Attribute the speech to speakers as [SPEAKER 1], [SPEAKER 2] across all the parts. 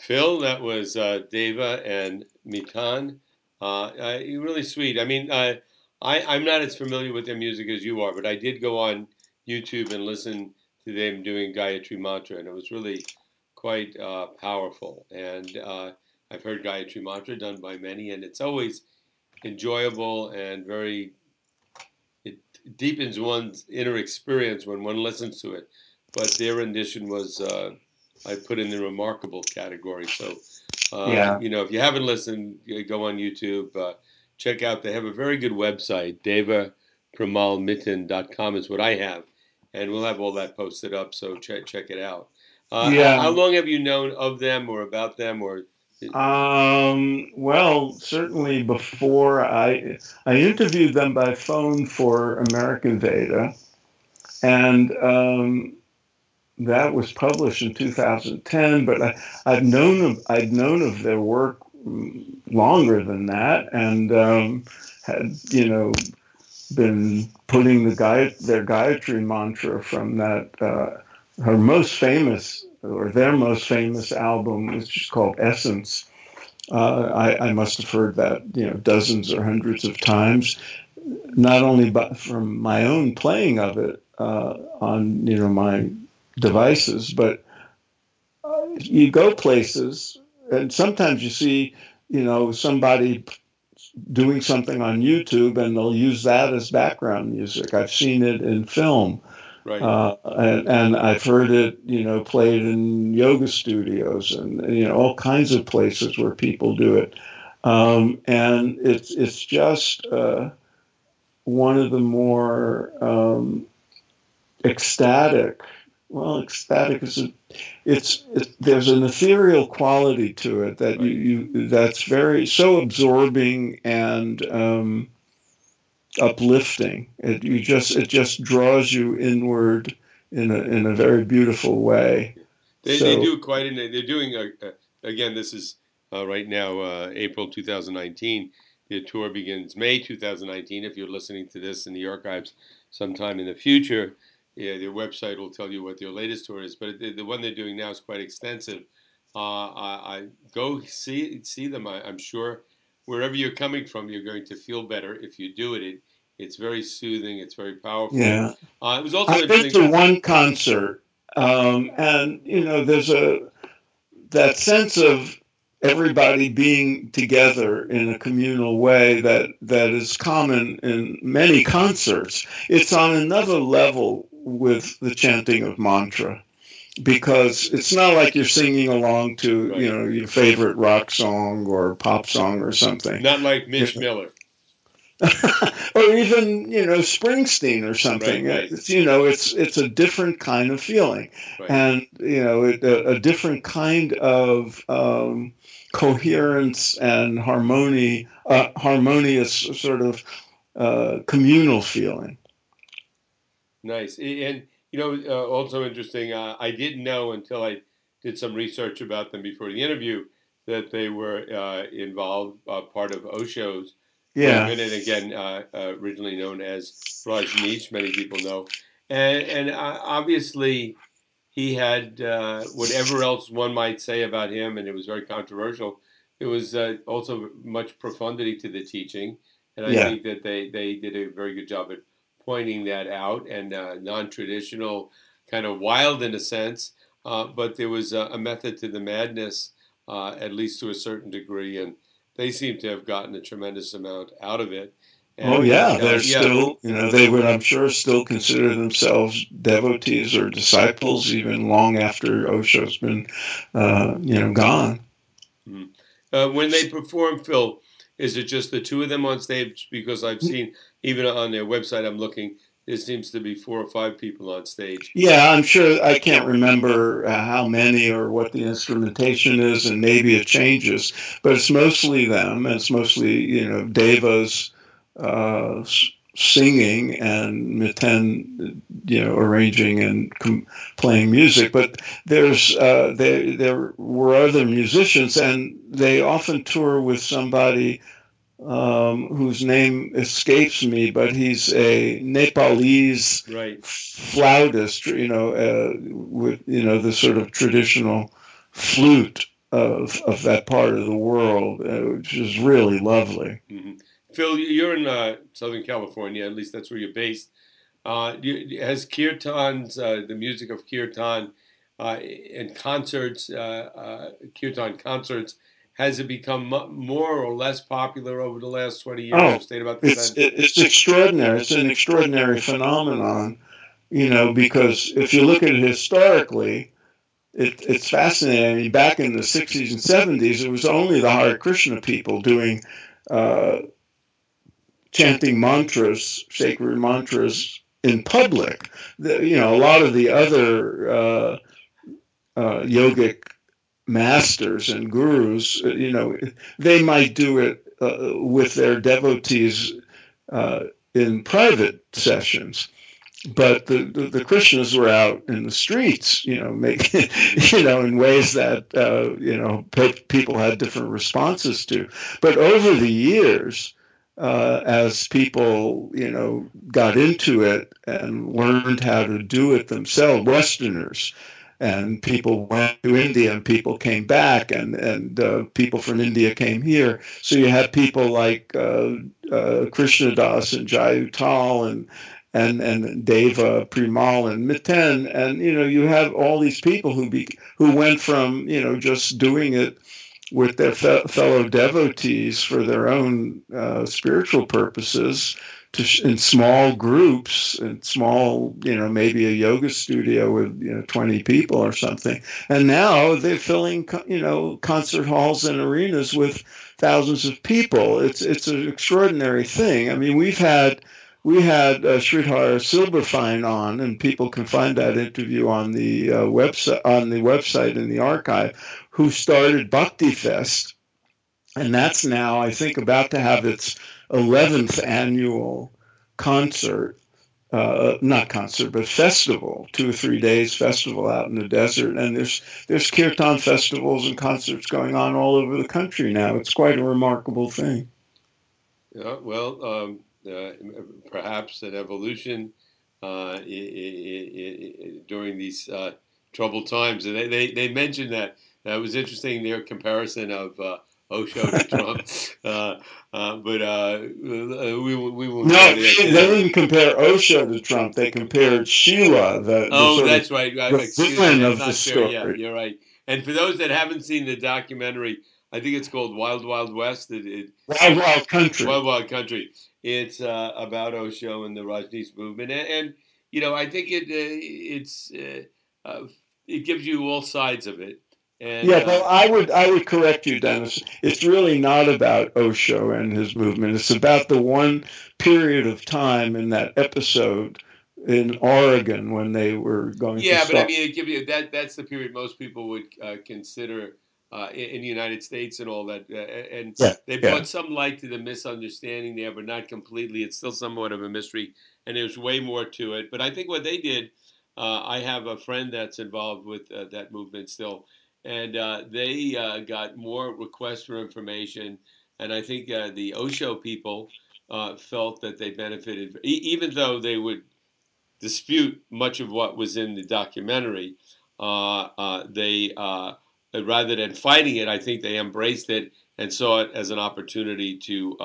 [SPEAKER 1] Phil, that was uh, Deva and Miten. Uh, really sweet. I mean, I, I'm not as familiar with their music as you are, but I did go on YouTube and listen to them doing Gayatri Mantra, and it was really quite uh, powerful. And uh, I've heard Gayatri Mantra done by many, and it's always enjoyable and very, it deepens one's inner experience when one listens to it. But their rendition was, uh, I put in the remarkable category. So, uh,
[SPEAKER 2] Yeah.
[SPEAKER 1] you know, if you haven't listened, you go on YouTube, uh, check out, they have a very good website, devapremalmiten.com is what I have. And we'll have all that posted up, so check check it out. Uh,
[SPEAKER 2] Yeah.
[SPEAKER 1] How, how long have you known of them or about them or?
[SPEAKER 2] Um, well, certainly before I I interviewed them by phone for American Veda, and um, that was published in 2010. But I, I'd known of I'd known of their work longer than that, and um, had you know been putting the guy their Gayatri mantra from that uh, her most famous or their most famous album, which is called Essence. Uh, I, I must have heard that you know dozens or hundreds of times, not only but from my own playing of it uh, on you know my devices, but uh, you go places and sometimes you see you know somebody doing something on YouTube and they'll use that as background music. I've seen it in film.
[SPEAKER 1] Right.
[SPEAKER 2] Uh, and, and I've heard it, you know, played in yoga studios and you know all kinds of places where people do it, um, and it's it's just uh, one of the more um, ecstatic. Well, ecstatic is a, it's it, there's an ethereal quality to it that you, you that's very so absorbing and um, uplifting. It you just it just draws you inward in a in a very beautiful way.
[SPEAKER 1] They,
[SPEAKER 2] So-
[SPEAKER 1] they do quite. In, they're doing a, again. This is uh, right now, uh, April 2019. The tour begins May 2019. If you're listening to this in the archives sometime in the future, yeah, their website will tell you what their latest tour is. But the, the one they're doing now is quite extensive. Uh, I, I go see see them. I, I'm sure wherever you're coming from, you're going to feel better if you do it. it it's very soothing. It's very powerful.
[SPEAKER 2] Yeah.
[SPEAKER 1] Uh, it was also
[SPEAKER 2] I've been to one concert, um, and you know, there's a that sense of everybody being together in a communal way that that is common in many concerts. It's on another level with the chanting of mantra because it's not like you're singing along to you know your favorite rock song or pop song or something
[SPEAKER 1] Not like Mitch Miller.
[SPEAKER 2] or even you know Springsteen or something.
[SPEAKER 1] Right, right.
[SPEAKER 2] It's, you know, it's it's a different kind of feeling,
[SPEAKER 1] Right.
[SPEAKER 2] and you know, it, a, a different kind of um, coherence and harmony, uh, harmonious sort of uh, communal feeling.
[SPEAKER 1] Nice. And, you know, uh, also interesting, uh, I didn't know until I did some research about them before the interview that they were uh, involved, uh, part of Osho's
[SPEAKER 2] Yeah,
[SPEAKER 1] movement, and again, uh, uh, originally known as Rajneesh, many people know. And, and uh, obviously, he had uh, whatever else one might say about him, and it was very controversial. It was uh, also much profundity to the teaching, and I
[SPEAKER 2] Yeah.
[SPEAKER 1] think that they, they did a very good job at pointing that out and uh, non-traditional, kind of wild in a sense, uh, but there was a, a method to the madness, uh, at least to a certain degree, and they seem to have gotten a tremendous amount out of it. And,
[SPEAKER 2] oh yeah,
[SPEAKER 1] uh,
[SPEAKER 2] they're
[SPEAKER 1] yeah,
[SPEAKER 2] still you know they would I'm sure still consider themselves devotees or disciples even long after Osho's been uh, you know gone.
[SPEAKER 1] Uh, when they perform, Phil, is it just the two of them on stage? Because I've seen even on their website, I'm looking. There seems to be four or five people on stage.
[SPEAKER 2] Yeah, I'm sure. I can't remember uh, how many or what the instrumentation is, and maybe it changes. But it's mostly them. and It's mostly you know Deva's uh, singing and you know, arranging and com- playing music. But there's uh, there there were other musicians, and they often tour with somebody um, whose name escapes me, but he's a Nepalese
[SPEAKER 1] Right.
[SPEAKER 2] flautist, you know, uh, with you know the sort of traditional flute of of that part of the world, uh, which is really lovely.
[SPEAKER 1] Mm-hmm. Phil, you're in uh, Southern California. At least that's where you're based. Uh, has kirtans, uh, the music of kirtan, uh, and concerts, uh, kirtan concerts, has it become more or less popular over the last 20 years?
[SPEAKER 2] Oh, it's, it's extraordinary. It's an extraordinary phenomenon, you know, because if you look at it historically, it, it's fascinating. Back in the 60s and 70s, it was only the Hare Krishna people doing, uh, chanting mantras, sacred mantras in public. The, you know, a lot of the other uh, uh, yogic masters and gurus, uh, you know, they might do it uh, with their devotees uh, in private sessions. But the, the, the, Krishnas were out in the streets, you know, making, you know, in ways that, uh, you know, people had different responses to. But over the years, uh, as people, you know, got into it and learned how to do it themselves, Westerners, and people went to India and people came back and and uh, people from India came here. So you had people like uh, uh, Krishna Das and Jai Uttal and and and Deva Premal and Miten and you know you have all these people who be who went from you know just doing it with their fe- fellow devotees for their own uh, spiritual purposes sh- in small groups in small you know maybe a yoga studio with you know 20 people or something. And now they're filling you know concert halls and arenas with thousands of people. It's it's an extraordinary thing. I mean we've had we had uh, Sridhar on, and people can find that interview on the uh, website on the website in the archive, who started Bhakti Fest, and that's now I think about to have its 11th annual concert, uh, not concert, but festival, two or three days festival out in the desert. And there's there's kirtan festivals and concerts going on all over the country now. It's quite a remarkable thing.
[SPEAKER 1] Yeah, well, um, uh, perhaps an evolution uh, during these uh, troubled times. And they, they, they mentioned that. That was interesting, their comparison of uh, Osho to Trump. Uh, uh, but uh, we will. We will
[SPEAKER 2] no, they didn't compare Osho to Trump. They compared Sheela. The, the
[SPEAKER 1] oh, that's right.
[SPEAKER 2] The villain of the story.
[SPEAKER 1] Yeah, you're right. And for those that haven't seen the documentary, I think it's called Wild Wild West. It, it,
[SPEAKER 2] Wild Wild Country.
[SPEAKER 1] Wild Wild Country. It's uh, about Osho and the Rajneesh movement, and, and you know, I think it uh, it's uh, it gives you all sides of it. And,
[SPEAKER 2] yeah, but uh, I would I would correct you, Dennis. It's really not about Osho and his movement. It's about the one period of time in that episode in Oregon when they were going.
[SPEAKER 1] Yeah,
[SPEAKER 2] but
[SPEAKER 1] I mean, give you that that's the period most people would uh, consider uh, in, in, the United States and all that. Uh, and yeah, they brought yeah. some light to the misunderstanding there, but not completely. It's still somewhat of a mystery, and there's way more to it. But I think what they did. Uh, I have a friend that's involved with uh, that movement still, and uh, they uh, got more requests for information. And I think uh, the Osho people uh, felt that they benefited, e- even though they would dispute much of what was in the documentary. Uh, uh, they rather than fighting it, I think they embraced it and saw it as an opportunity to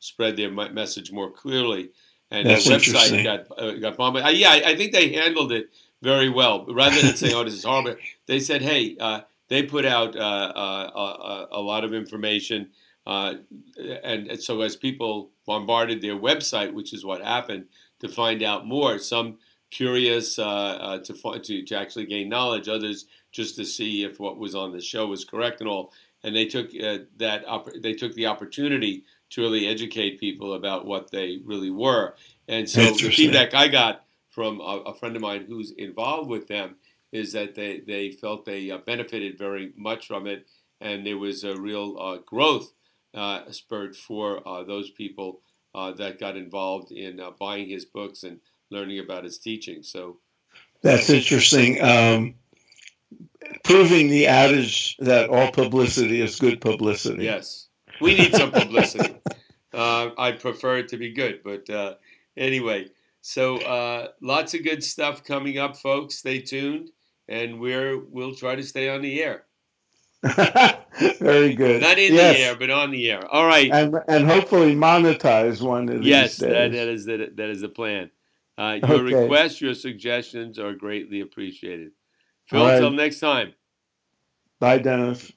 [SPEAKER 1] spread their message more clearly. And
[SPEAKER 2] That's
[SPEAKER 1] their website got got bombed. yeah, I, I think they handled it very well. Rather than saying, "Oh, this is horrible," they said, "Hey, uh, they put out uh, uh, a, a, lot of information. Uh, and, so as people bombarded their website, which is what happened, to find out more, some curious to, to, to actually gain knowledge, others just to see if what was on the show was correct and all. And they took that they took the opportunity to really educate people about what they really were. And so the feedback I got from a, a, friend of mine who's involved with them is that they, they felt they uh, benefited very much from it, and there was a real uh, growth uh, spurt for uh, those people uh, that got involved in uh, buying his books and learning about his teaching. So
[SPEAKER 2] that's interesting. Um, proving the adage that all publicity is good publicity.
[SPEAKER 1] Yes, we need some publicity. I prefer it to be good, but anyway. So uh, lots of good stuff coming up, folks. Stay tuned and we're we'll try to stay on the air.
[SPEAKER 2] Very good.
[SPEAKER 1] Not in
[SPEAKER 2] yes.
[SPEAKER 1] the air, but on the air. All right.
[SPEAKER 2] And and hopefully monetize one of
[SPEAKER 1] yes,
[SPEAKER 2] these days.
[SPEAKER 1] that, that is the, that is the plan. Uh, your
[SPEAKER 2] Okay.
[SPEAKER 1] requests, your suggestions are greatly appreciated. Phil,
[SPEAKER 2] right.
[SPEAKER 1] until next time.
[SPEAKER 2] Bye, Dennis.